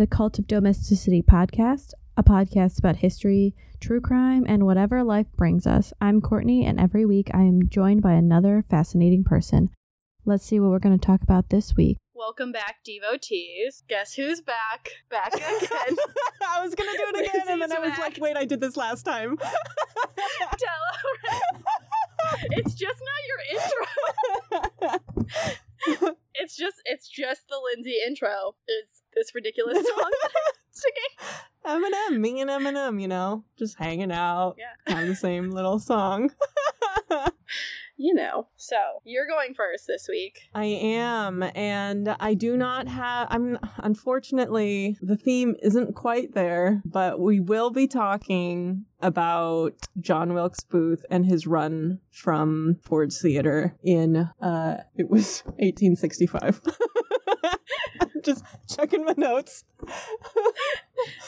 to the Cult of Domesticity podcast, a podcast about history, true crime, and whatever life brings us. I'm Courtney, and every week I am joined by another fascinating person. Let's see what we're going to talk about this week. Welcome back, devotees. Guess who's back? Back again. I was gonna do it again, and then I was Lindsay's like, "Wait, I did this last time." Tell It's just not your intro. It's just it's just the Lindsay intro. Is this ridiculous song singing? Eminem, me and Eminem, you know, just hanging out, Yeah. have the same little song. You know. So you're going first this week. I am, and I do not have. I'm unfortunately the theme isn't quite there, but we will be talking about John Wilkes Booth and his run from Ford's Theater in uh it was 1865. Just checking my notes.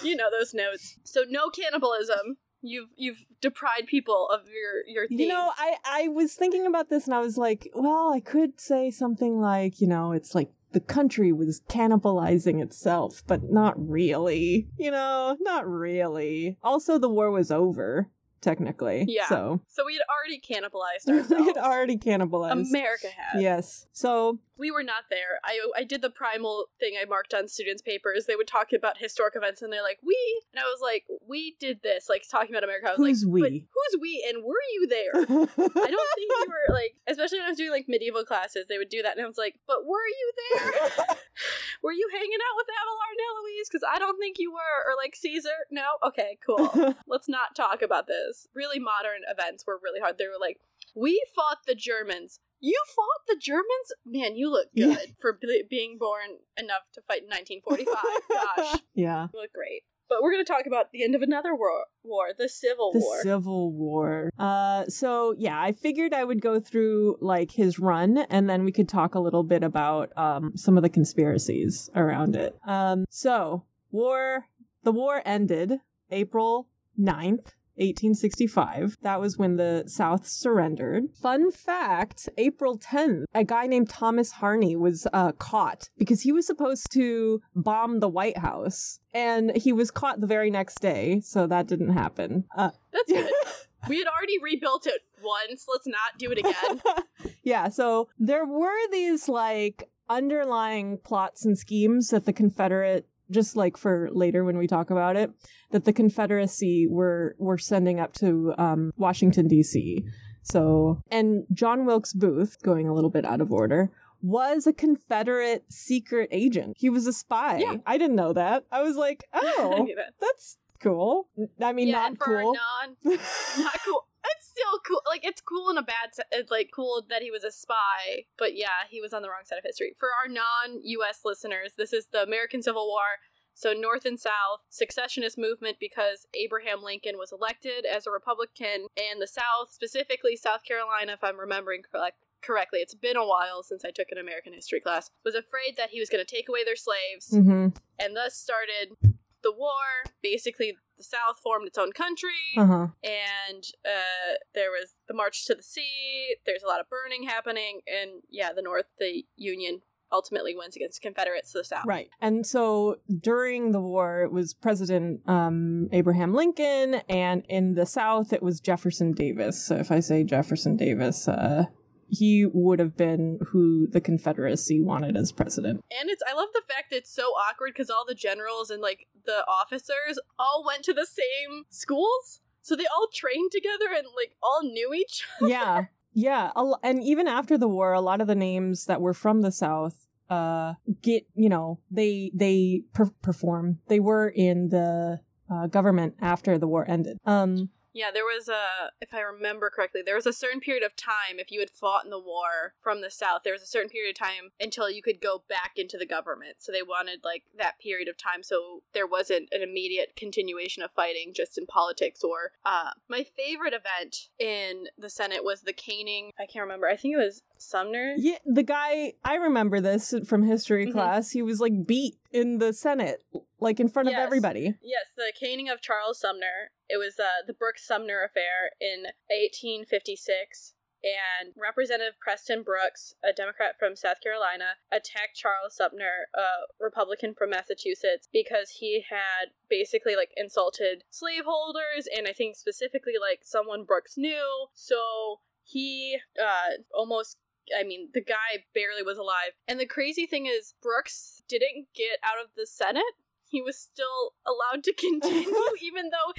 You know those notes. So no cannibalism. You've you've deprived people of your your theme. You know, I I was thinking about this and I was like, well, I could say something like, you know, it's like the country was cannibalizing itself, but not really. You know, not really. Also, the war was over technically. Yeah. So so we had already cannibalized ourselves. we had already cannibalized. America had. Yes. So we were not there. I I did the primal thing I marked on students' papers. They would talk about historic events, and they're like, "We," and I was like, "We did this." Like talking about America. I was Who's like, we? "But who's we?" And were you there? I don't think you were like, especially when I was doing like medieval classes, they would do that, and I was like, "But were you there? were you hanging out with Abelard and Eloise? Because I don't think you were, or like Caesar. No, okay, cool. Let's not talk about this. Really modern events were really hard. They were like, "We fought the Germans." You fought the Germans? Man, you look Yeah. good for be- being born enough to fight in 1945. Gosh, yeah. you look great. But we're going to talk about the end of another war, war the Civil The War. Civil War. Uh, so yeah, I figured I would go through like his run, and then we could talk a little bit about um some of the conspiracies around it. Um, so war, the war ended April 9th. 1865. That was when the South surrendered. Fun fact April 10th, a guy named Thomas Harney was uh, caught because he was supposed to bomb the White House. And he was caught the very next day, so that didn't happen. Uh, That's good. we had already rebuilt it once. Let's not do it again. yeah, so there were these like underlying plots and schemes that the Confederate just like for later when we talk about it that the Confederacy were were sending up to um, Washington D.C. So and John Wilkes Booth, going a little bit out of order, was a Confederate secret agent. He was a spy. Yeah. I didn't know that. I was like, oh, that. that's cool. I mean, yeah, not cool. non not cool. It's still cool. Like it's cool in a bad. se- It's like cool that he was a spy, but yeah, he was on the wrong side of history. For our non-U.S. listeners, this is the American Civil War. So North and South secessionist movement because Abraham Lincoln was elected as a Republican, and the South, specifically South Carolina, if I'm remembering correct. Correctly, it's been a while since I took an American history class. Was afraid that he was going to take away their slaves, hmm and thus started the war. Basically, the South formed its own country Uh huh. and uh, there was the march to the sea. There's a lot of burning happening, and yeah, the North, the Union, ultimately wins against Confederates to the South. Right. And so during the war, it was President um, Abraham Lincoln, and in the South, it was Jefferson Davis. So if I say Jefferson Davis, uh, he would have been who the Confederacy wanted as president. And it's I love the fact it's so awkward because all the generals and like the officers all went to the same schools, so they all trained together and like all knew each. Other. Yeah. Yeah. And even after the war, a lot of the names that were from the South uh get you know they they per- perform they were in the uh, government after the war ended um Yeah, there was a, if I remember correctly, there was a certain period of time if you had fought in the war from the South, there was a certain period of time until you could go back into the government. So they wanted like that period of time so there wasn't an immediate continuation of fighting just in politics or uh my favorite event in the Senate was the caning. I can't remember. I think it was Sumner. Yeah, the guy I remember this from history Mhm. class. He was like beat in the Senate, like in front Yes. of everybody. Yes, the caning of Charles Sumner. It was uh, the Brooks Sumner affair in 1856. and Representative Preston Brooks, a Democrat from South Carolina, attacked Charles Sumner, a Republican from Massachusetts, because he had basically like insulted slaveholders and I think specifically like someone Brooks knew. So he uh almost I mean, the guy barely was alive. And the crazy thing is, Brooks didn't get out of the Senate. He was still allowed to continue, even though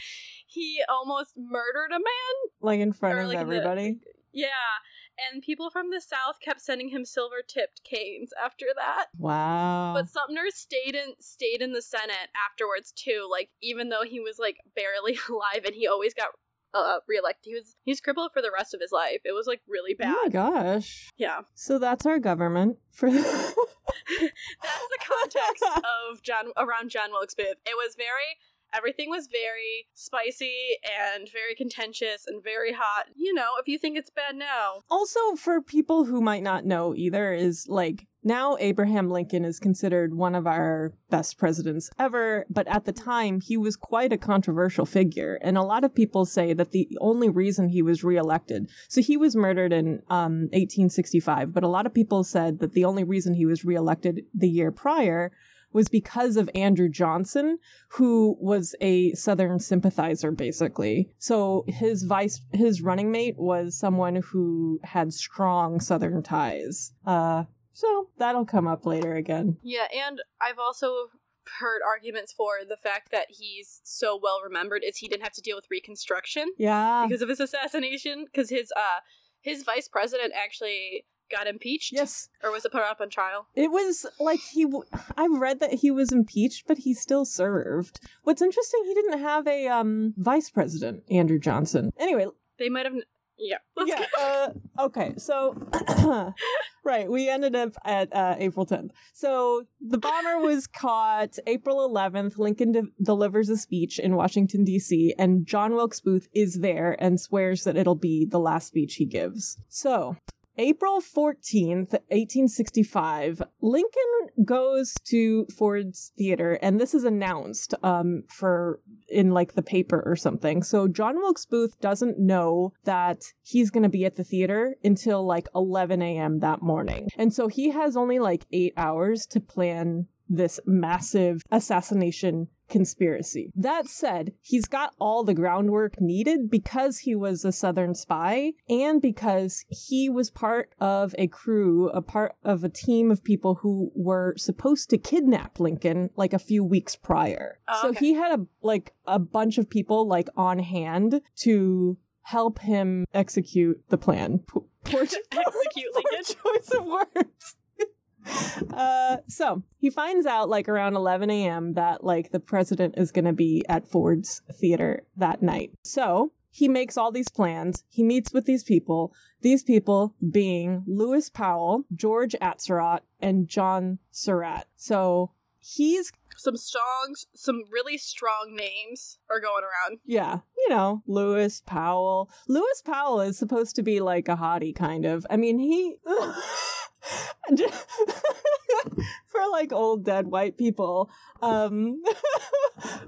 he almost murdered a man. Like in front Or, of like, the- everybody. Yeah. And people from the South kept sending him silver tipped canes after that. Wow. But Sumner stayed in stayed in the Senate afterwards too. Like even though he was like barely alive and he always got uh reelected, he was he's crippled for the rest of his life. It was like really bad. Oh my gosh. Yeah. So that's our government for That's the context of John around John Wilkes Booth. It was very everything was very spicy and very contentious and very hot. You know, if you think it's bad now. Also, for people who might not know either, is like now Abraham Lincoln is considered one of our best presidents ever, but at the time he was quite a controversial figure. And a lot of people say that the only reason he was reelected, so he was murdered in um, 1865, but a lot of people said that the only reason he was reelected the year prior was because of Andrew Johnson, who was a Southern sympathizer, basically. So his vice, his running mate was someone who had strong Southern ties. Uh, so that'll come up later again. Yeah, and I've also heard arguments for the fact that he's so well remembered is he didn't have to deal with reconstruction Yeah. because of his assassination because his uh his vice president actually got impeached Yes. or was it put up on trial It was like he. W- I've read that he was impeached, but he still served. What's interesting, he didn't have a um vice president, Andrew Johnson. Anyway, they might have yeah yeah. Uh, okay. So, right, we ended up at uh, April 10th. So the bomber was caught April 11th. Lincoln de- delivers a speech in Washington D.C. and John Wilkes Booth is there and swears that it'll be the last speech he gives. So. April 14th, 1865, Lincoln goes to Ford's Theater, and this is announced um, for in like the paper or something. So John Wilkes Booth doesn't know that he's going to be at the theater until like 11 a.m. that morning. And so he has only like eight hours to plan this massive assassination conspiracy. That said, he's got all the groundwork needed because he was a Southern spy and because he was part of a crew, a part of a team of people who were supposed to kidnap Lincoln like a few weeks prior. Oh, so he had a like a bunch of people like on hand to help him execute the plan. Poor, poor, Execute poor Lincoln. choice of words. Uh, so he finds out like around 11 a.m. that like the president is going to be at Ford's theater that night. So he makes all these plans. He meets with these people. These people being Lewis Powell, George Atzerodt, and John Surratt. So he's some strong some really strong names are going around yeah, you know, Lewis Powell. Lewis Powell is supposed to be like a hottie, kind of. I mean, he. For like old dead white people, um,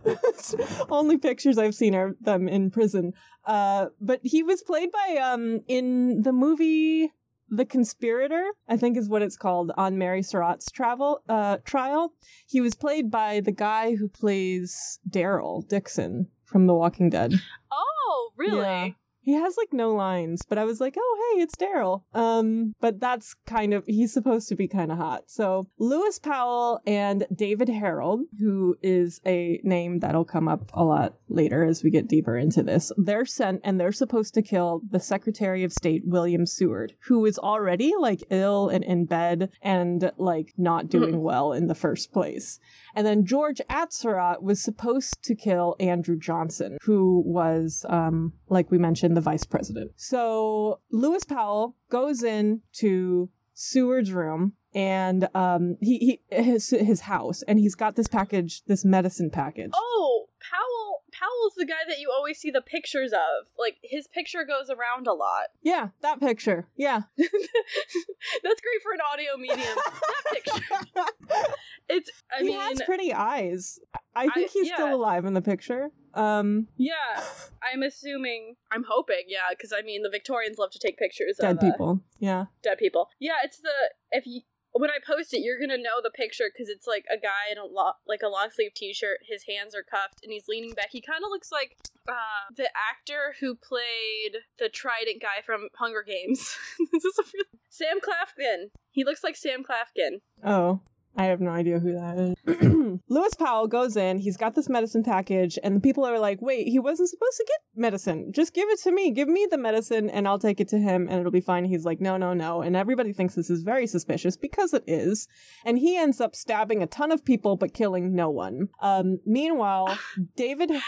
only pictures I've seen are them in prison. Uh, but he was played by um in the movie The Conspirator, I think is what it's called, on Mary Surratt's travel uh trial. He was played by the guy who plays Daryl Dixon from The Walking Dead. oh really Yeah. He has like no lines, but I was like, oh hey, it's Daryl. Um, but that's kind of he's supposed to be kind of hot. So Lewis Powell and David Herold, who is a name that'll come up a lot later as we get deeper into this, they're sent and they're supposed to kill the Secretary of State William Seward, who is already like ill and in bed and like not doing well in the first place. And then George Atzerodt was supposed to kill Andrew Johnson, who was, um, like we mentioned, the vice president. So Lewis Powell goes in to Seward's room and um, he, he his his house, and he's got this package, this medicine package. oh powell powell's the guy that you always see the pictures of like his picture goes around a lot Yeah, that picture. Yeah. that's great for an audio medium that picture it's i he mean has pretty eyes. I think I- he's yeah. still alive in the picture. Um, Yeah, I'm assuming. I'm hoping. Yeah, because I mean, the Victorians love to take pictures dead of uh, people. Yeah. dead people. Yeah, it's the if you when I post it, you're gonna know the picture because it's like a guy in a lo- like a long sleeve t-shirt. His hands are cuffed and he's leaning back. He kind of looks like uh, the actor who played the Trident guy from Hunger Games. this is a real- Sam Claflin. He looks like Sam Claflin. Oh, I have no idea who that is. Lewis Powell goes in, he's got this medicine package, and the people are like, wait, he wasn't supposed to get medicine. Just give it to me. Give me the medicine, and I'll take it to him, and it'll be fine. He's like, no, no, no. And everybody thinks this is very suspicious because it is. And he ends up stabbing a ton of people, but killing no one. Um, meanwhile, David. Sorry,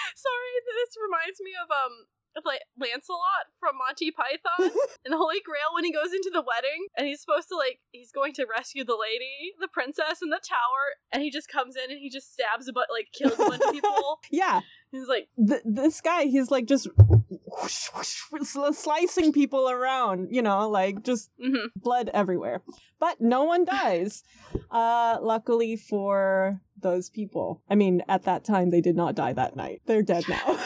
this reminds me of um Lancelot from Monty Python and the Holy Grail when he goes into the wedding and he's supposed to like he's going to rescue the lady, the princess in the tower, and he just comes in and he just stabs a but like kills a bunch of people. yeah, He's like, th- this guy, he's like just slicing people around, you know, like just mhm. blood everywhere. But no one dies. Uh luckily for those people. I mean, at that time they did not die that night. They're dead now.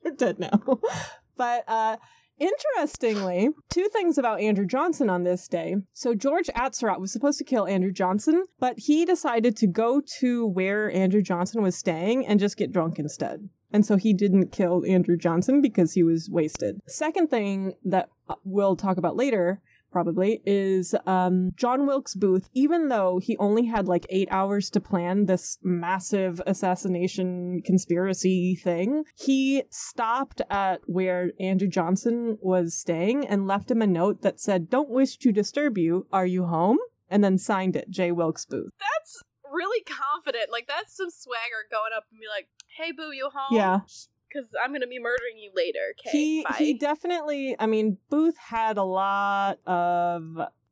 They're dead now. But uh Interestingly, two things about Andrew Johnson on this day. So George Atzerodt was supposed to kill Andrew Johnson, but he decided to go to where Andrew Johnson was staying and just get drunk instead. And so he didn't kill Andrew Johnson because he was wasted. Second thing that uh, we'll talk about later probably is um, John Wilkes Booth, even though he only had like eight hours to plan this massive assassination conspiracy thing, he stopped at where Andrew Johnson was staying and left him a note that said, Don't wish to disturb you. Are you home? And then signed it, J. Wilkes Booth. that's really confident. Like that's some swagger going up and be like, "Hey, boo, you home? Yeah. Because I'm gonna be murdering you later." Okay, he bye. he definitely i mean booth had a lot of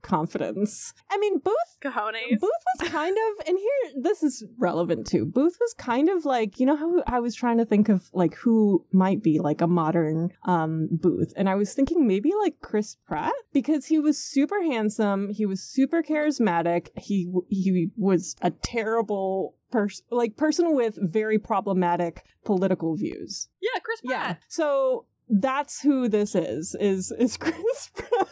confidence i mean booth Cojones. Booth was kind of, and here, this is relevant too. Booth was kind of like, you know how I was trying to think of like who might be like a modern um Booth, and I was thinking maybe like Chris Pratt because he was super handsome, he was super charismatic, he he was a terrible person, like person with very problematic political views. yeah, Chris Pratt. Yeah. So that's who this is. Is is Chris Pratt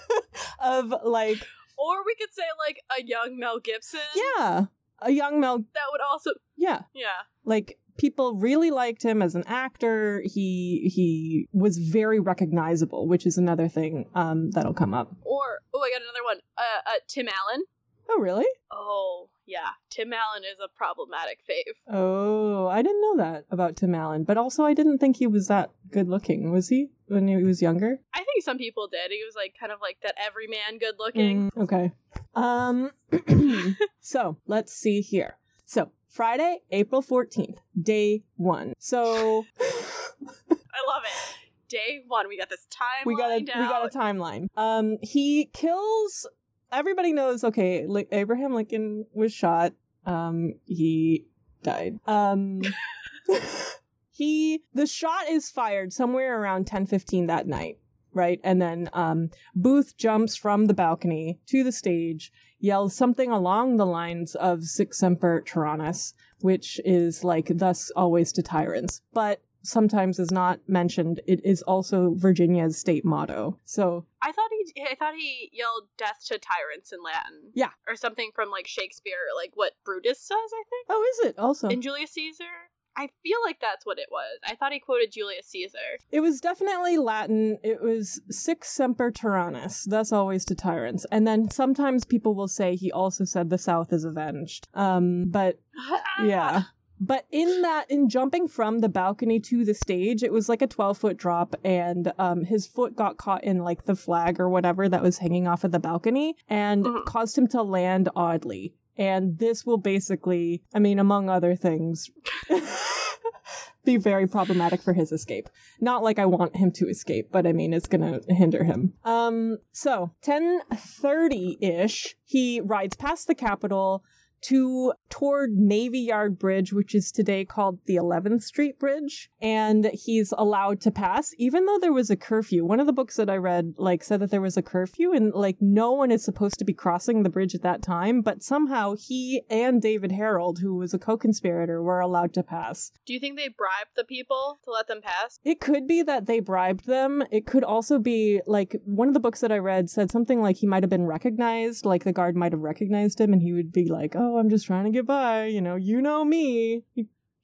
of like Or we could say like a young Mel Gibson. yeah, a young Mel. That would also Yeah, yeah. like people really liked him as an actor. He he was very recognizable, which is another thing um that'll come up. Or oh, I got another one. Uh, uh Tim Allen. Oh really? Oh yeah, Tim Allen is a problematic fave. Oh, I didn't know that about Tim Allen. But also, I didn't think he was that good looking. Was he when he was younger? I think some people did. He was like kind of like that everyman good looking. Mm, okay. Um. so let's see here. So Friday, April fourteenth, day one. So I love it. Day one, we got this timeline we got a down. we got a timeline. Um, he kills. Everybody knows. Okay, Abraham Lincoln was shot. Um, he died. Um, he the shot is fired somewhere around ten fifteen that night. Right, and then um, Booth jumps from the balcony to the stage, yells something along the lines of "Sic semper tyrannis," which is like "Thus always to tyrants," but sometimes is not mentioned. It is also Virginia's state motto. So I thought he I thought he yelled death to tyrants in Latin. Yeah. Or something from like Shakespeare, like what Brutus says, I think. Oh, is it also? In Julius Caesar? I feel like that's what it was. I thought he quoted Julius Caesar. It was definitely Latin. It was sic semper tyrannis, thus always to tyrants. And then sometimes people will say he also said the South is avenged. Um, but yeah. But in that, in jumping from the balcony to the stage, it was like a 12 foot drop, and um, his foot got caught in like the flag or whatever that was hanging off of the balcony and Mhm. caused him to land oddly. And this will basically, I mean, among other things, be very problematic for his escape. Not like I want him to escape, but I mean, it's gonna hinder him. Um, so 10:30 ish, he rides past the Capitol to toward Navy Yard Bridge, which is today called the 11th Street Bridge, and he's allowed to pass, even though there was a curfew. One of the books that I read, like, said that there was a curfew, and like no one is supposed to be crossing the bridge at that time, but somehow he and David Herold, who was a co-conspirator, were allowed to pass. Do you think they bribed the people to let them pass? It could be that they bribed them. It could also be like one of the books that I read said something like he might have been recognized, like the guard might have recognized him, and he would be like, "Oh, I'm just trying to get by, you know, you know me,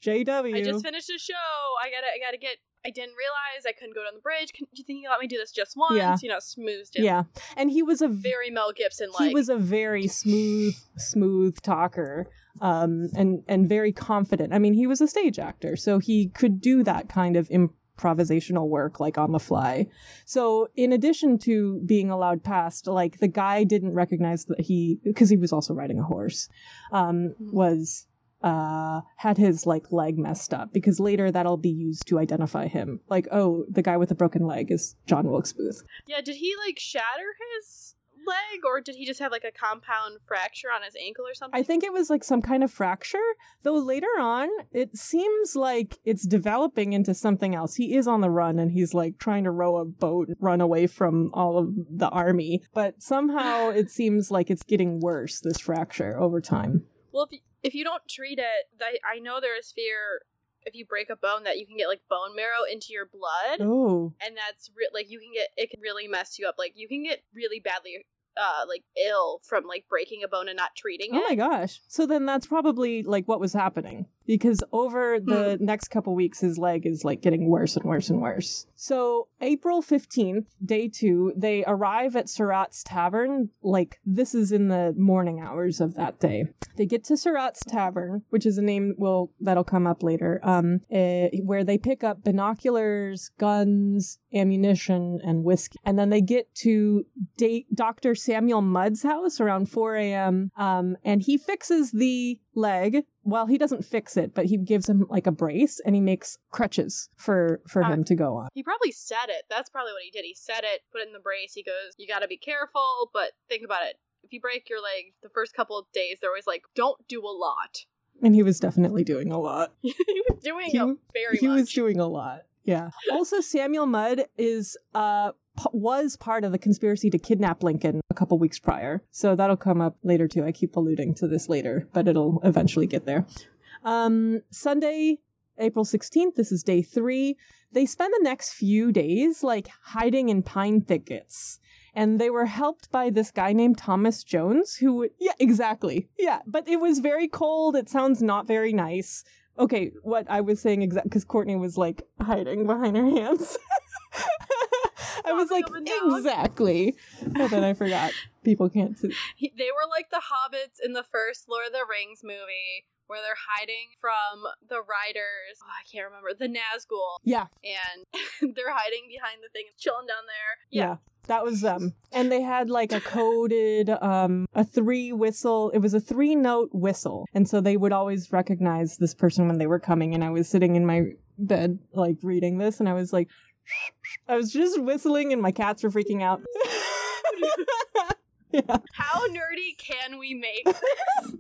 JW." I just finished a show. I gotta, I gotta get. I didn't realize I couldn't go down the bridge. Can, do you think you let me do this just once? Yeah. You know, smoothed him. yeah, and he was a Very Mel Gibson like. he was a very smooth smooth talker um and and very confident i mean he was a stage actor so he could do that kind of improvisational work like on the fly. So in addition to being allowed past like the guy didn't recognize that he because he was also riding a horse um Mhm. was uh had his like leg messed up because later that'll be used to identify him. Like oh the guy with the broken leg is john wilkes booth. Yeah, did he like shatter his leg or did he just have like a compound fracture on his ankle or something? I think it was like some kind of fracture, though later on it seems like it's developing into something else. He is on the run and he's like trying to row a boat and run away from all of the army, but somehow it seems like it's getting worse, this fracture over time. Well, if you, if you don't treat it, I, I know there is fear if you break a bone that you can get like bone marrow into your blood, Oh. and that's re- like you can get it can really mess you up. Like you can get really badly uh like ill from like breaking a bone and not treating it. Oh it. my gosh. So then that's probably like what was happening because over the next couple weeks his leg is like getting worse and worse and worse. So April 15th, day 2, they arrive at Surratt's tavern like this is in the morning hours of that day. They get to Surratt's tavern, which is a name will that'll come up later. Um eh, where they pick up binoculars, guns, ammunition and whiskey. And then they get to date Dr. Samuel Mudd's house around 4 a.m. Um, and he fixes the leg. Well, he doesn't fix it, but he gives him like a brace and he makes crutches for for Uh, him to go on. He probably said it. That's probably what he did. He said it, put it in the brace. He goes, "You got to be careful, but think about it. If you break your leg, the first couple of days, they're always like, don't do a lot." And he was definitely doing a lot. he was doing He- a very he much. was doing a lot. Yeah. also, Samuel Mudd is uh p- was part of the conspiracy to kidnap Lincoln a couple weeks prior. So that'll come up later too. I keep alluding to this later, but it'll eventually get there. Um, Sunday, April 16th, this is day three. They spend the next few days like hiding in pine thickets. And they were helped by this guy named Thomas Jones, who, yeah, exactly. Yeah, but it was very cold. It sounds not very nice. Okay, what I was saying exactly, because Courtney was like hiding behind her hands. I was like, Stopping them down. exactly. But then I forgot. People can't see. They were like the hobbits in the first Lord of the Rings movie, where they're hiding from the riders. Oh, I can't remember the Nazgul, Yeah, and they're hiding behind the thing, chilling down there. yeah. That was them. And they had like a coded um a three whistle. It was a three note whistle. And so they would always recognize this person when they were coming and I was sitting in my bed like reading this and I was like I was just whistling and my cats were freaking out. yeah. How nerdy can we make? this?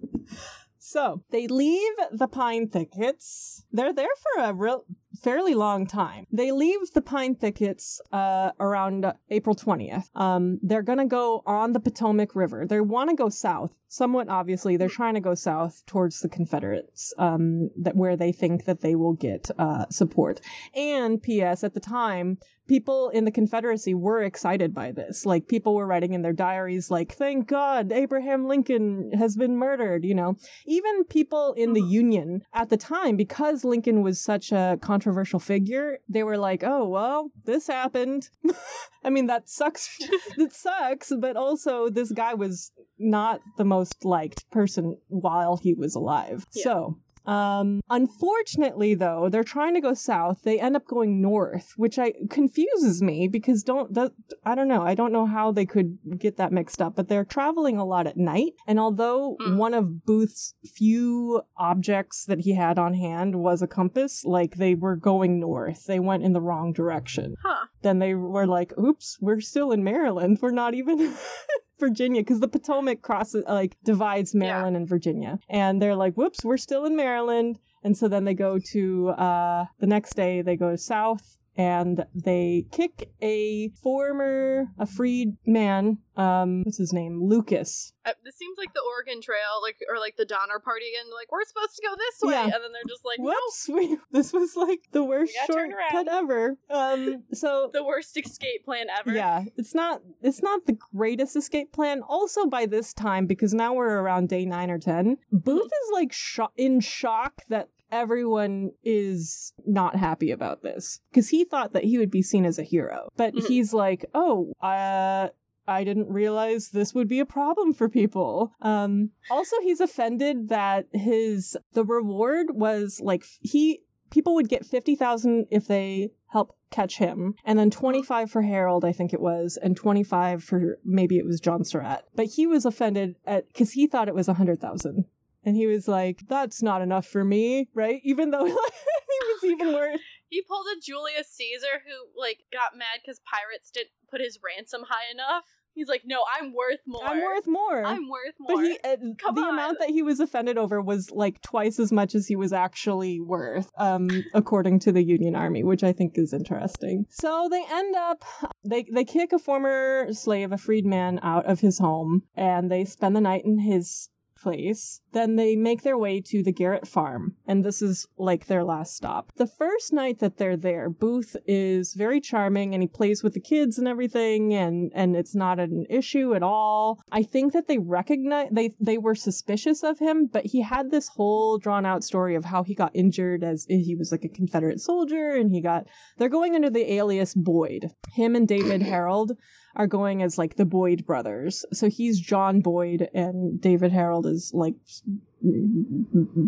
So they leave the pine thickets. They're there for a real fairly long time. They leave the pine thickets uh, around uh, April 20th. Um, they're gonna go on the Potomac River. They want to go south. Somewhat obviously, they're trying to go south towards the Confederates, um, that where they think that they will get uh, support. And P.S. At the time, people in the Confederacy were excited by this. Like people were writing in their diaries, like, "Thank God Abraham Lincoln has been murdered." You know, even people in the Union at the time, because Lincoln was such a controversial figure, they were like, "Oh well, this happened." I mean, that sucks. it sucks, but also this guy was not the most liked person while he was alive. Yeah. So. Um, unfortunately though, they're trying to go south. They end up going north, which I confuses me because don't, that, I don't know. I don't know how they could get that mixed up, but they're traveling a lot at night. And although Hmm. one of Booth's few objects that he had on hand was a compass, like they were going north. They went in the wrong direction Huh. then they were like, oops, we're still in Maryland. We're not even. Virginia because the Potomac crosses like divides Maryland and Virginia, and they're like, "Whoops, we're still in Maryland." And so then they go to uh, the next day. They go south and they kick a former a freed man um what's his name? Lucas. Uh, this seems like the Oregon Trail, like or like the Donner Party, and like we're supposed to go this way, Yeah. and then they're just like, whoops we, this was like the worst shortcut ever. Um so the worst escape plan ever. yeah it's not it's not the greatest escape plan. Also by this time because now we're around day nine or ten booth is like sho- in shock that everyone is not happy about this because he thought that he would be seen as a hero but Mhm. he's like oh uh I didn't realize this would be a problem for people. Um also he's offended that his the reward was like he people would get 50,000 if they help catch him and then 25 for Herold I think it was and 25 for maybe it was John Surratt. But he was offended at cuz he thought it was 100,000. And he was like that's not enough for me, right? Even though he was even worse. He pulled a Julius Caesar who like got mad because pirates didn't put his ransom high enough. He's like, no, I'm worth more. I'm worth more. I'm worth more. But he, uh, Come the on. amount that he was offended over was like twice as much as he was actually worth, um, according to the Union Army, which I think is interesting. So they end up, they they kick a former slave, a freedman, out of his home, and they spend the night in his place. Then they make their way to the Garrett farm, and this is like their last stop. The first night that they're there, Booth is very charming and he plays with the kids and everything, and and it's not an issue at all. I think that they recognize they they were suspicious of him, but he had this whole drawn out story of how he got injured as he was like a Confederate soldier, and he got they're going under the alias Boyd. Him and David Herold are going as like the Boyd brothers. So he's John Boyd and David Herold is like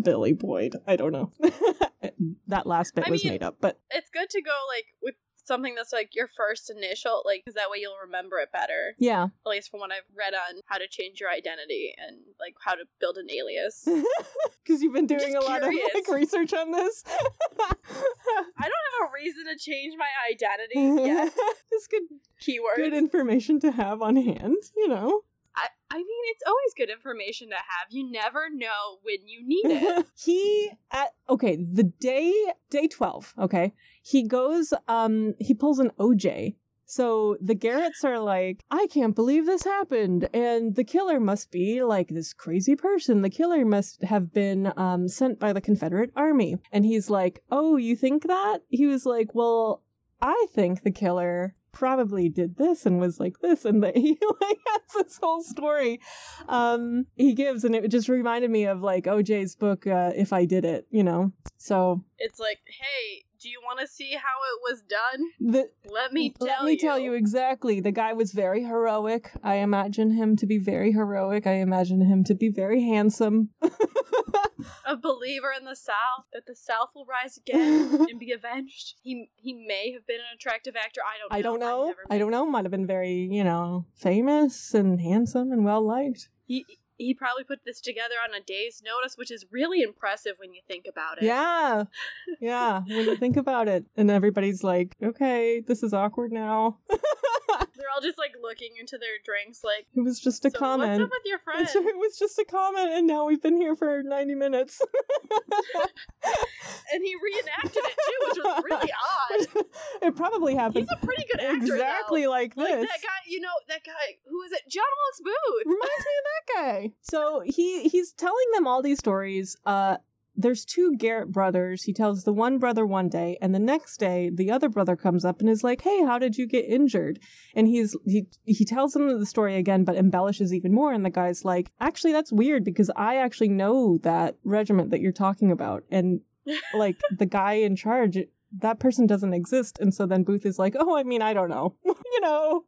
Billy Boyd. I don't know. that last bit I was mean- made up, but it's good to go like with something that's like your first initial, like because that way you'll remember it better. yeah. At least from what I've read on how to change your identity and like how to build an alias. Because you've been doing a lot of like research on this. I don't have a reason to change my identity yet. it's good Keywords. good information to have on hand, you know. I, I mean, it's always good information to have. You never know when you need it. he at okay the day day 12 okay he goes um he pulls an oj so the Garretts are like i can't believe this happened. And the killer must be like this crazy person. The killer must have been um sent by the confederate army. And he's like oh you think that? He was like well i think the killer probably did this and was like this. And that he like has this whole story um he gives. And it just reminded me of like OJ's book uh, if I did it you know? So It's like, hey, do you want to see how it was done? the Let me tell let me you. tell you exactly the guy was very heroic I imagine him to be very heroic I imagine him to be very handsome A believer in the South that the South will rise again and be avenged. He he may have been an attractive actor. I don't. know. I don't know I don't know might have been very you know famous and handsome and well liked He he probably put this together on a day's notice, which is really impressive when you think about it. Yeah. Yeah. When you think about it. And everybody's like, okay, this is awkward now. They're all just like looking into their drinks, like. it was just a so comment. What's up with your friend? It's- it was just a comment, and now we've been here for 90 minutes. And he reenacted it too, which was really odd. it probably happened He's a pretty good actor. exactly though. like Like this. that guy, you know, that guy. Who is it? John Wilkes Booth. Reminds me of that guy. So he he's telling them all these stories. Uh, there's two Garrett brothers. He tells the one brother one day, and the next day the other brother comes up and is like, "Hey, how did you get injured?" And he's he he tells him the story again, but embellishes even more. And the guy's like, "Actually, that's weird because I actually know that regiment that you're talking about, and like the guy in charge." That person doesn't exist. And so then Booth is like, oh, I mean, I don't know. you know,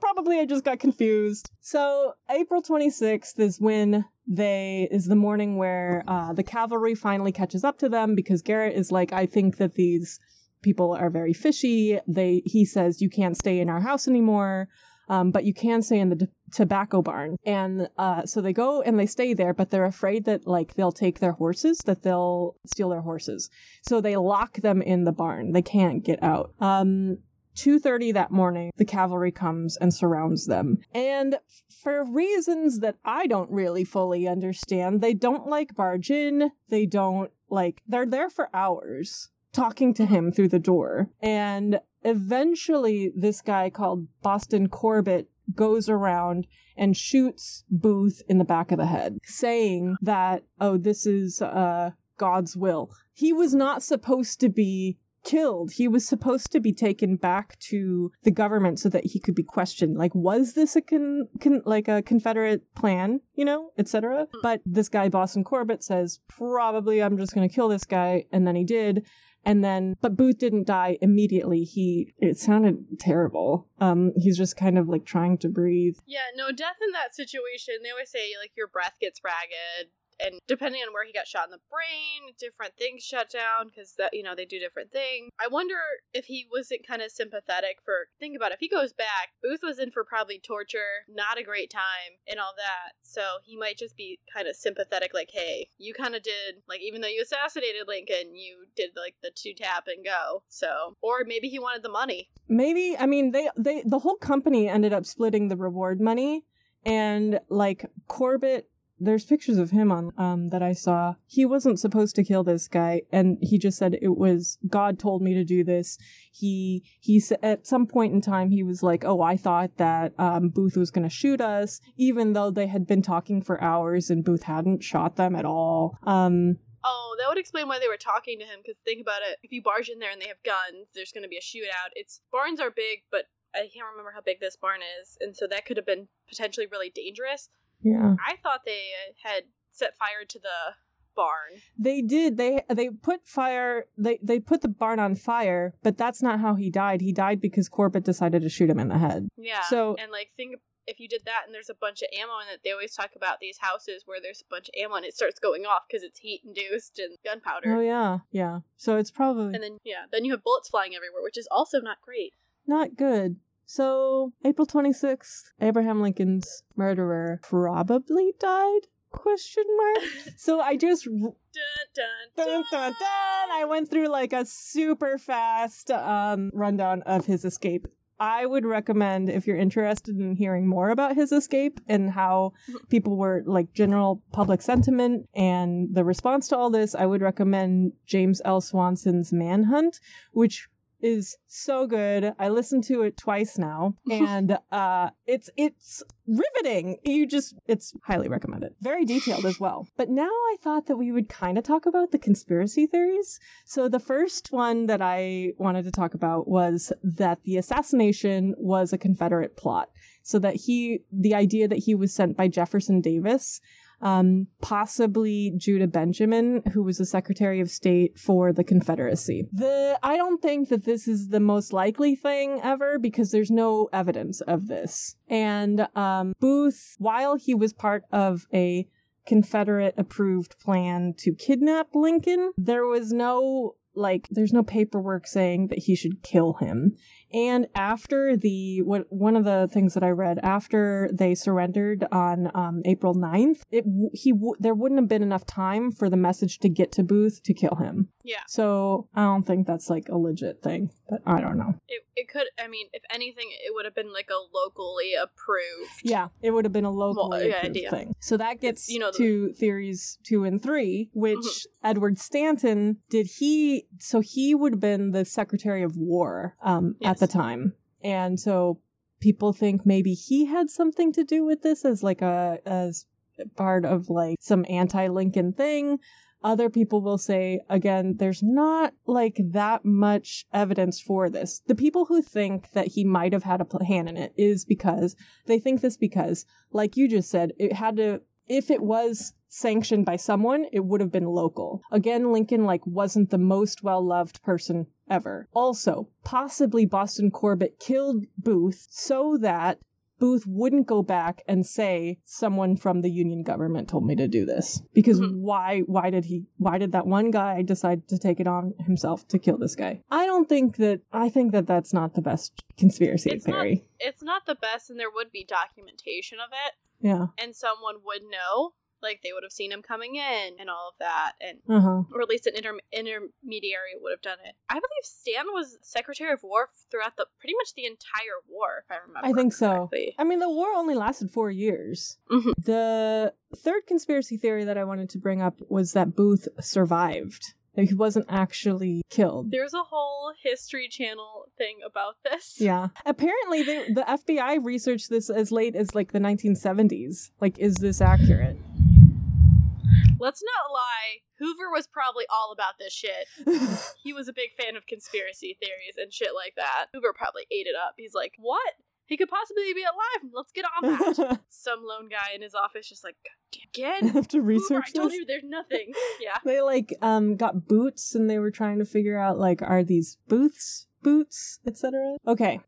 probably I just got confused. So April 26th is when they is the morning where uh, the cavalry finally catches up to them because Garrett is like, I think that these people are very fishy. They he says you can't stay in our house anymore. Um, but you can stay in the t- tobacco barn. And uh, so they go and they stay there, but they're afraid that like they'll take their horses, that they'll steal their horses. So they lock them in the barn. They can't get out. Um, 2:30 that morning, the cavalry comes and surrounds them. And for reasons that I don't really fully understand, they don't like barge in, they don't like they're there for hours talking to him through the door. And eventually this guy called Boston Corbett goes around and shoots Booth in the back of the head, saying that, oh, this is uh, God's will. He was not supposed to be killed. He was supposed to be taken back to the government so that he could be questioned. Like, was this a con, con like a Confederate plan, you know, etc. But this guy, Boston Corbett, says probably I'm just going to kill this guy, and then he did. And then, but Booth didn't die immediately. He, it sounded terrible. Um, he's just kind of like trying to breathe. Yeah, no, death in that situation, they always say, like, your breath gets ragged, and depending on where he got shot in the brain, different things shut down because that you know they do different things. I wonder if he wasn't kind of sympathetic for. Think about it. If he goes back, Booth was in for probably torture, not a great time, and all that. So he might just be kind of sympathetic, like, hey, you kind of did like even though you assassinated Lincoln, you did like the two tap and go. So or maybe he wanted the money. Maybe I mean they they the whole company ended up splitting the reward money, and like Corbett there's pictures of him on um that I saw. He wasn't supposed to kill this guy and he just said it was God told me to do this. He he at some point in time he was like, "Oh, I thought that um Booth was going to shoot us even though they had been talking for hours and Booth hadn't shot them at all." Um Oh, that would explain why they were talking to him. Because think about it: if you barge in there and they have guns, there's going to be a shootout. It's barns are big, but I can't remember how big this barn is, and so that could have been potentially really dangerous. Yeah. I thought they had set fire to the barn. They did. They they put fire. They they put the barn on fire, but that's not how he died. He died because Corbett decided to shoot him in the head. Yeah. So- and like think if you did that and there's a bunch of ammo in it, they always talk about these houses where there's a bunch of ammo and it starts going off because it's heat induced and gunpowder. Oh yeah, yeah. So it's probably And then yeah, then you have bullets flying everywhere, which is also not great. not good. So April twenty sixth, Abraham Lincoln's murderer probably died? Question mark. so I just dun, dun. dun, dun, I went through like a super fast um, rundown of his escape. I would recommend if you're interested in hearing more about his escape and how people were like general public sentiment and the response to all this, I would recommend James L. Swanson's Manhunt, which is so good. I listened to it twice now and uh it's it's riveting. You just it's highly recommended. Very detailed as well. But now I thought that we would kind of talk about the conspiracy theories. So the first one that I wanted to talk about was that the assassination was a Confederate plot. So that he the idea that he was sent by Jefferson Davis um, possibly Judah Benjamin, who was the Secretary of State for the Confederacy. The I don't think that this is the most likely thing ever because there's no evidence of this. And um, Booth, while he was part of a Confederate approved plan to kidnap Lincoln, there was no like there's no paperwork saying that he should kill him. And after the what one of the things that I read after they surrendered on um, April 9th, it he there wouldn't have been enough time for the message to get to Booth to kill him. Yeah. So I don't think that's like a legit thing, but I don't know. It, it could I mean, if anything, it would have been like a locally approved Yeah, it would have been a locally yeah, approved idea. thing. So that gets you know, the- to theories two and three, which Mhm. Edward Stanton did he so he would have been the Secretary of War um, at the time, and so people think maybe he had something to do with this as like a as part of like some anti-Lincoln thing. Other people will say, again, there's not like that much evidence for this. The people who think that he might have had a hand in it is because they think this because, like you just said, it had to, if it was sanctioned by someone, it would have been local. Again, Lincoln, like, wasn't the most well loved person ever. Also, possibly Boston Corbett killed Booth so that Booth wouldn't go back and say someone from the Union government told me to do this. Because Mhm. why why did he why did that one guy decide to take it on himself to kill this guy? I don't think that I think that that's not the best conspiracy It's not- theory. it's not the best and there would be documentation of it Yeah. and someone would know. like they would have seen him coming in and all of that, and Uh huh. or at least an inter- intermediary would have done it. I believe Stan was Secretary of War throughout the pretty much the entire war, if I remember. I think so. I mean, the war only lasted four years. Mhm. The third conspiracy theory that I wanted to bring up was that Booth survived. That he wasn't actually killed. There's a whole History Channel thing about this. Yeah. Apparently, they, the FBI researched this as late as like the 1970s. Like, is this accurate? Let's not lie. Hoover was probably all about this shit. He was a big fan of conspiracy theories and shit like that. Hoover probably ate it up. He's like, what? He could possibly be alive. Let's get on that. Some lone guy in his office just like, God damn, again? have to research I told you there's nothing. Yeah. They like um got boots and they were trying to figure out like are these booths boots etc. Okay.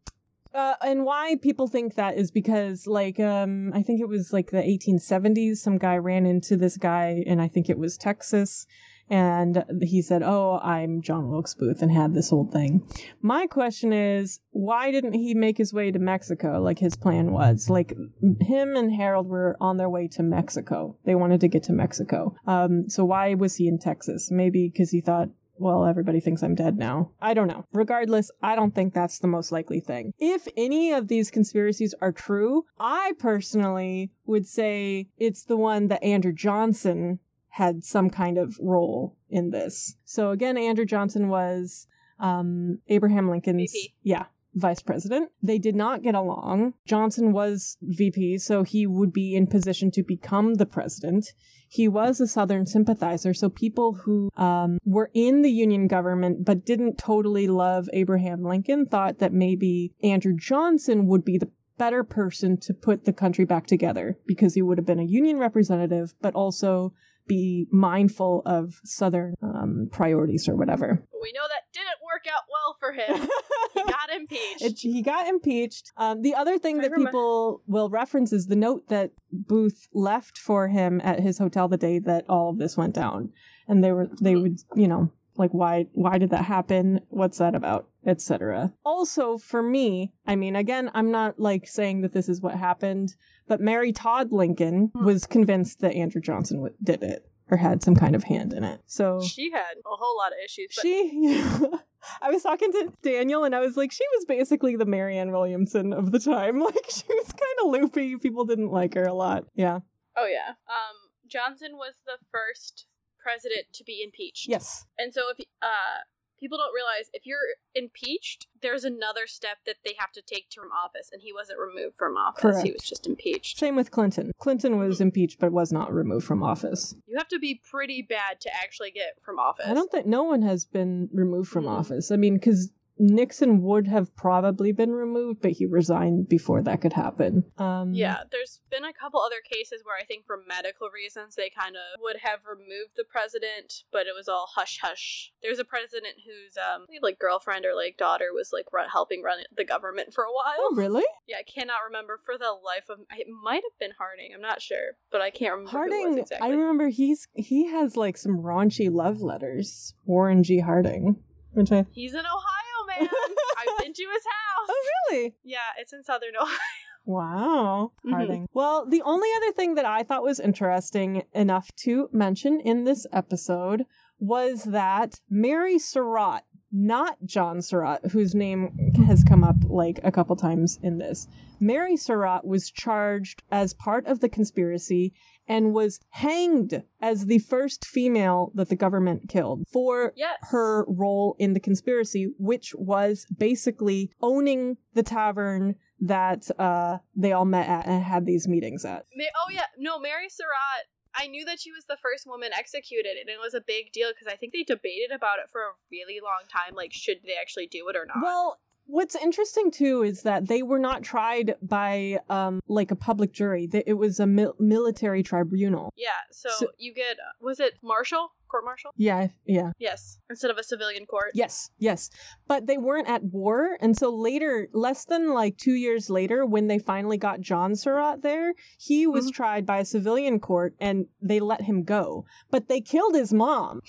Uh, and why people think that is because like um I think it was like the 1870s some guy ran into this guy and I think it was Texas and he said, "Oh, I'm John Wilkes Booth," and had this whole thing. My question is, why didn't he make his way to Mexico like his plan was? Like him and Herold were on their way to Mexico. They wanted to get to Mexico. Um, so why was he in Texas? Maybe because he thought. Well, everybody thinks I'm dead now. I don't know. Regardless, I don't think that's the most likely thing. If any of these conspiracies are true, I personally would say it's the one that Andrew Johnson had some kind of role in this. So again, Andrew Johnson was um, Abraham Lincoln's VP. yeah vice president. They did not get along. Johnson was VP, so he would be in position to become the president. He was a Southern sympathizer, so people who um, were in the Union government but didn't totally love Abraham Lincoln thought that maybe Andrew Johnson would be the better person to put the country back together because he would have been a Union representative, but also be mindful of Southern um, priorities or whatever. We know that didn't work out well for him. he got impeached. It, he got impeached. Um, the other thing I that remember- people will reference is the note that Booth left for him at his hotel the day that all of this went down, and they were they would you know like why why did that happen? What's that about? Etc. Also, for me, I mean, again, I'm not like saying that this is what happened, but Mary Todd Lincoln Hmm. was convinced that Andrew Johnson w- did it or had some kind of hand in it. So she had a whole lot of issues. But she i was talking to daniel and i was like she was basically the marianne williamson of the time like she was kind of loopy people didn't like her a lot yeah oh yeah, um, Johnson was the first president to be impeached. yes And so if uh people don't realize if you're impeached, there's another step that they have to take to from office, and he wasn't removed from office. He was just impeached. same with clinton clinton was impeached but was not removed from office You have to be pretty bad to actually get from office. i don't think no one has been removed from Mhm. office i mean because nixon would have probably been removed but he resigned before that could happen um Yeah, there's been a couple other cases where I think for medical reasons they kind of would have removed the president, but it was all hush hush. There's a president whose um like girlfriend or like daughter was like run, helping run the government for a while. oh really Yeah, I cannot remember for the life of. It might have been Harding. I'm not sure, but I can't remember Harding, exactly. I remember he's he has like some raunchy love letters. Warren G. Harding, which I He's an Ohio, man. I've been to his house. oh really Yeah, it's in Southern Ohio. wow Mhm. Well, the only other thing that I thought was interesting enough to mention in this episode was that Mary Surratt, not John Surratt, whose name has come up like a couple times in this. Mary Surratt was charged as part of the conspiracy and was hanged as the first female that the government killed for Yes. her role in the conspiracy, which was basically owning the tavern that uh, they all met at and had these meetings at. Oh yeah, no, Mary Surratt. I knew that she was the first woman executed, and it was a big deal because I think they debated about it for a really long time. Like, should they actually do it or not? Well, what's interesting too is that they were not tried by um, like a public jury. It was a mil- military tribunal. yeah. So, So- you get was it Marshall? court martial? Yeah, yeah. Yes, instead of a civilian court. Yes, yes. But they weren't at war. And so later, less than like two years later, when they finally got John Surratt there, he was Mhm. tried by a civilian court and they let him go. But they killed his mom.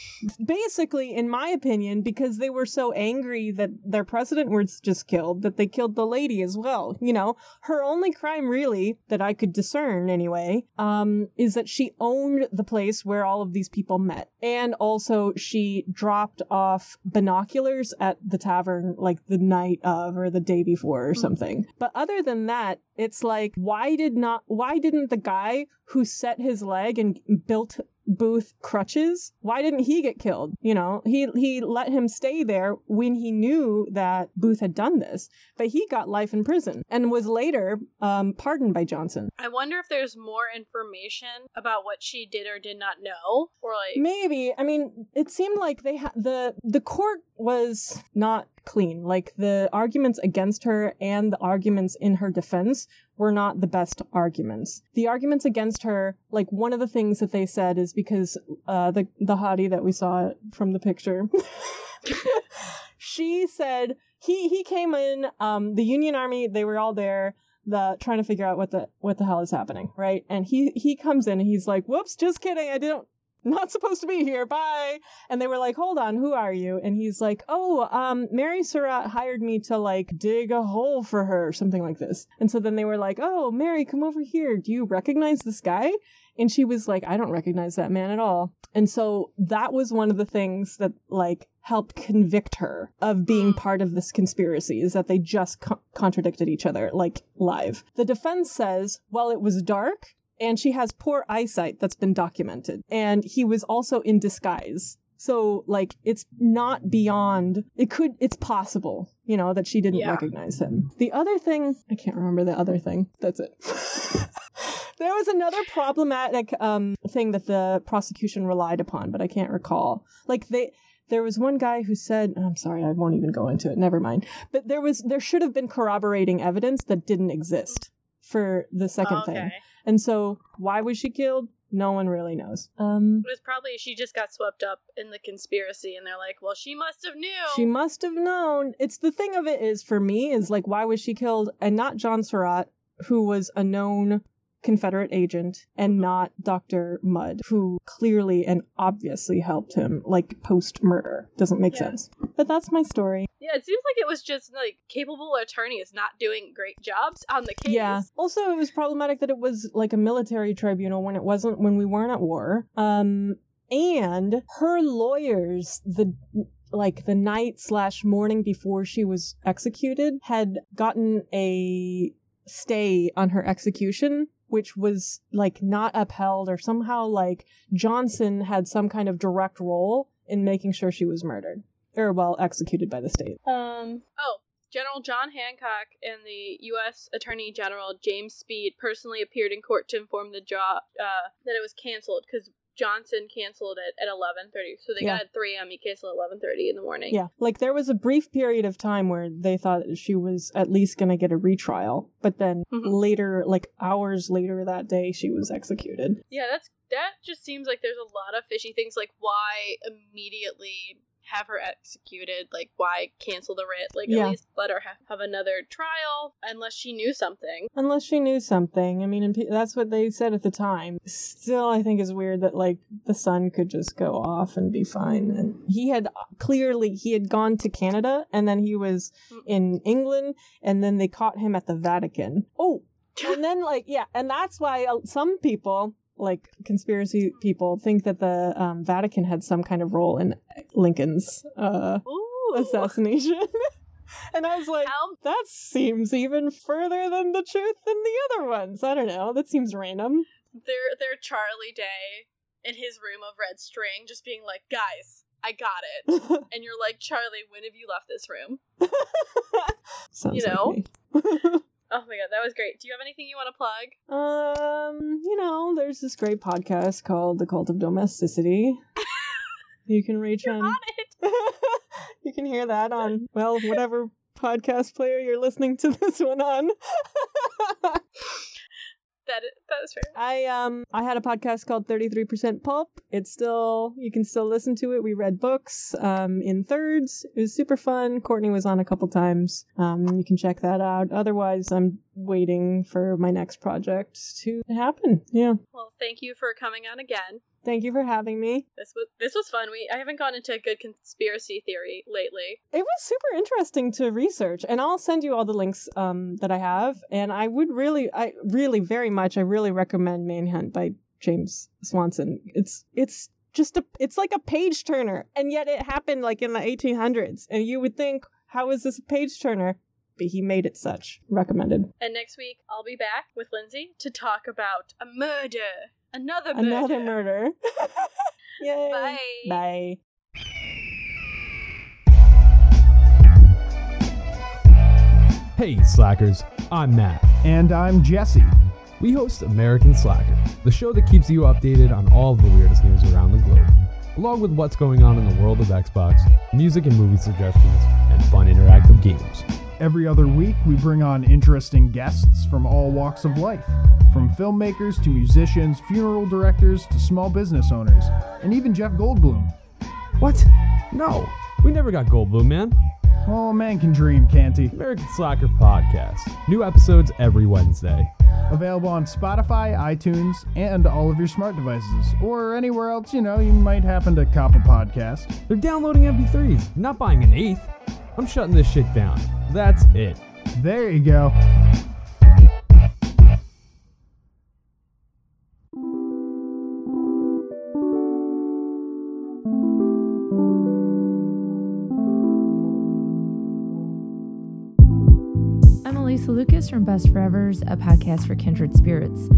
Basically, in my opinion, because they were so angry that their president was just killed, that they killed the lady as well. You know, her only crime, really, that I could discern anyway, um, is that she owned the place where all of these people met. And also, she dropped off binoculars at the tavern like the night of or the day before or Hmm. something. But other than that, it's like, why did not, why didn't the guy who set his leg and built Booth crutches. Why didn't he get killed? You know, he he let him stay there when he knew that Booth had done this, but he got life in prison and was later um, pardoned by Johnson. I wonder if there's more information about what she did or did not know, or like Maybe. I mean, it seemed like they had the the court was not clean. Like the arguments against her and the arguments in her defense were not the best arguments. The arguments against her, like one of the things that they said is because uh the the hottie that we saw from the picture she said he he came in um the Union Army, they were all there the trying to figure out what the what the hell is happening, right? And he he comes in and he's like, "Whoops, just kidding. I didn't not supposed to be here. Bye." And they were like, "Hold on, who are you?" And he's like, "Oh, um Mary Surratt hired me to like dig a hole for her or something like this." And so then they were like, "Oh, Mary, come over here. Do you recognize this guy?" And she was like, I don't recognize that man at all. And so that was one of the things that like helped convict her of being Mm. part of this conspiracy is that they just co- contradicted each other like live. The defense says, well, it was dark and she has poor eyesight that's been documented. And he was also in disguise. So like it's not beyond it could it's possible, you know, that she didn't Yeah. recognize him. The other thing, I can't remember the other thing. That's it. there was another problematic um thing that the prosecution relied upon, but I can't recall. Like they there was one guy who said I'm sorry, I won't even go into it. Never mind. But there was there should have been corroborating evidence that didn't exist for the second okay. thing. And so why was she killed? No one really knows. Um It was probably she just got swept up in the conspiracy, and they're like, "Well, she must have knew." She must have known. It's the thing of it is for me is like why was she killed and not John Surratt, who was a known Confederate agent, and not Dr. Mudd, who clearly and obviously helped him like post murder. Doesn't make Yeah. sense. But that's my story. yeah, it seems like it was just like capable attorneys not doing great jobs on the case. Yeah. Also, it was problematic that it was like a military tribunal when it wasn't when we weren't at war. Um, and her lawyers, the like the night slash morning before she was executed, had gotten a stay on her execution. Which was like not upheld, or somehow like Johnson had some kind of direct role in making sure she was murdered, or well, executed by the state. Um. Oh, General John Hancock and the U.S. Attorney General James Speed personally appeared in court to inform the job uh, that it was canceled because Johnson canceled it at eleven thirty. So they Yeah. got at three a.m. He canceled at eleven thirty in the morning. Yeah, like there was a brief period of time where they thought she was at least going to get a retrial, but then Mhm. later, like hours later that day, she was executed. Yeah, that's that. Just seems like there's a lot of fishy things. Like why immediately have her executed? Like why cancel the writ? Like Yeah. at least let her ha- have another trial unless she knew something. Unless she knew something. I mean, that's what they said at the time. Still, I think is weird that like the son could just go off and be fine. And he had clearly he had gone to Canada, and then he was in England, and then they caught him at the Vatican. Oh, and then like yeah, and that's why uh, some people like conspiracy people think that the um, Vatican had some kind of role in Lincoln's uh, assassination. and I was like, How that seems even further than the truth than the other ones. I don't know. That seems random. they're they're Charlie Day in his room of red string, just being like, guys, I got it. And you're like, Charlie, when have you left this room? You know? me. Oh my god, that was great. Do you have anything you want to plug? Um, you know, there's this great podcast called The Cult of Domesticity. you can reach on. on it. you can hear that on well, whatever podcast player you're listening to this one on. That that that was fair. I um I had a podcast called 33% Pulp. It's still you can still listen to it. We read books um in thirds. It was super fun. Courtney was on a couple times. Um you can check that out. Otherwise, I'm waiting for my next project to happen. Yeah. Well, thank you for coming on again. Thank you for having me. This was this was fun. We I haven't gone into a good conspiracy theory lately. It was super interesting to research, and I'll send you all the links um, that I have. And I would really, I really very much, I really recommend Manhunt by James Swanson. It's it's just a, it's like a page turner, and yet it happened like in the 1800s, and you would think, how is this a page turner? But he made it such. Recommended. And next week I'll be back with Linzi to talk about a murder, another murder. Another murder. Yay. Bye. Bye. Hey, Slackers, I'm Matt. And I'm Jesse. We host American Slacker, the show that keeps you updated on all of the weirdest news around the globe, along with what's going on in the world of Xbox, music and movie suggestions, and fun interactive games. Every other week, we bring on interesting guests from all walks of life, from filmmakers to musicians, funeral directors to small business owners, and even Jeff Goldblum. What? No, we never got Goldblum, man. Oh, man can dream, can't he? American Slacker Podcast. New episodes every Wednesday. Available on Spotify, iTunes, and all of your smart devices, or anywhere else, you know, you might happen to cop a podcast. They're downloading MP3s, not buying an eighth. I'm shutting this shit down. That's it. There you go. From Best Forevers, a podcast for kindred spirits.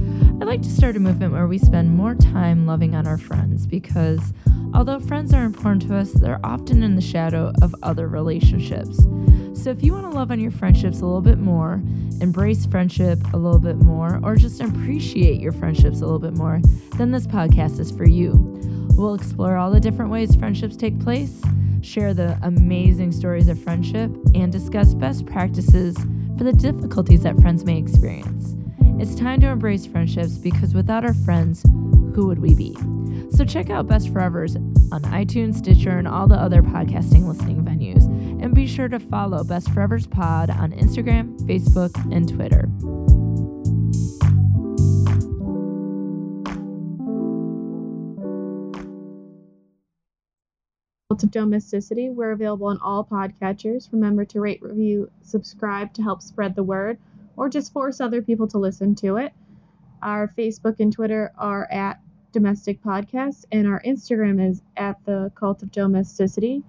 I'd like to start a movement where we spend more time loving on our friends because although friends are important to us, they're often in the shadow of other relationships. So if you want to love on your friendships a little bit more, embrace friendship a little bit more, or just appreciate your friendships a little bit more, then this podcast is for you. We'll explore all the different ways friendships take place, share the amazing stories of friendship, and discuss best practices for the difficulties that friends may experience. It's time to embrace friendships because without our friends, who would we be? So check out Best Forevers on iTunes, Stitcher, and all the other podcasting listening venues. And be sure to follow Best Forevers Pod on Instagram, Facebook, and Twitter. Of domesticity. We're available on all podcatchers. Remember to rate, review, subscribe to help spread the word, or just force other people to listen to it. Our Facebook and Twitter are at Domestic Podcast, and our Instagram is at the Cult of Domesticity.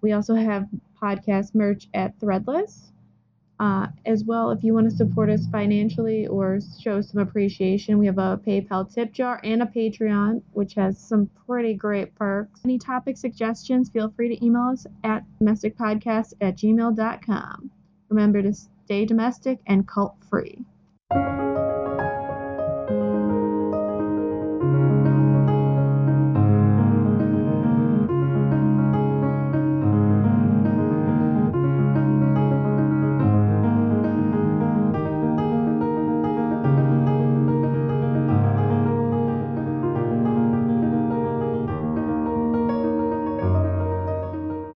We also have podcast merch at Threadless. Uh, as well, if you want to support us financially or show some appreciation, we have a PayPal tip jar and a Patreon, which has some pretty great perks. Any topic suggestions, feel free to email us at domesticpodcast at gmail.com. Remember to stay domestic and cult free.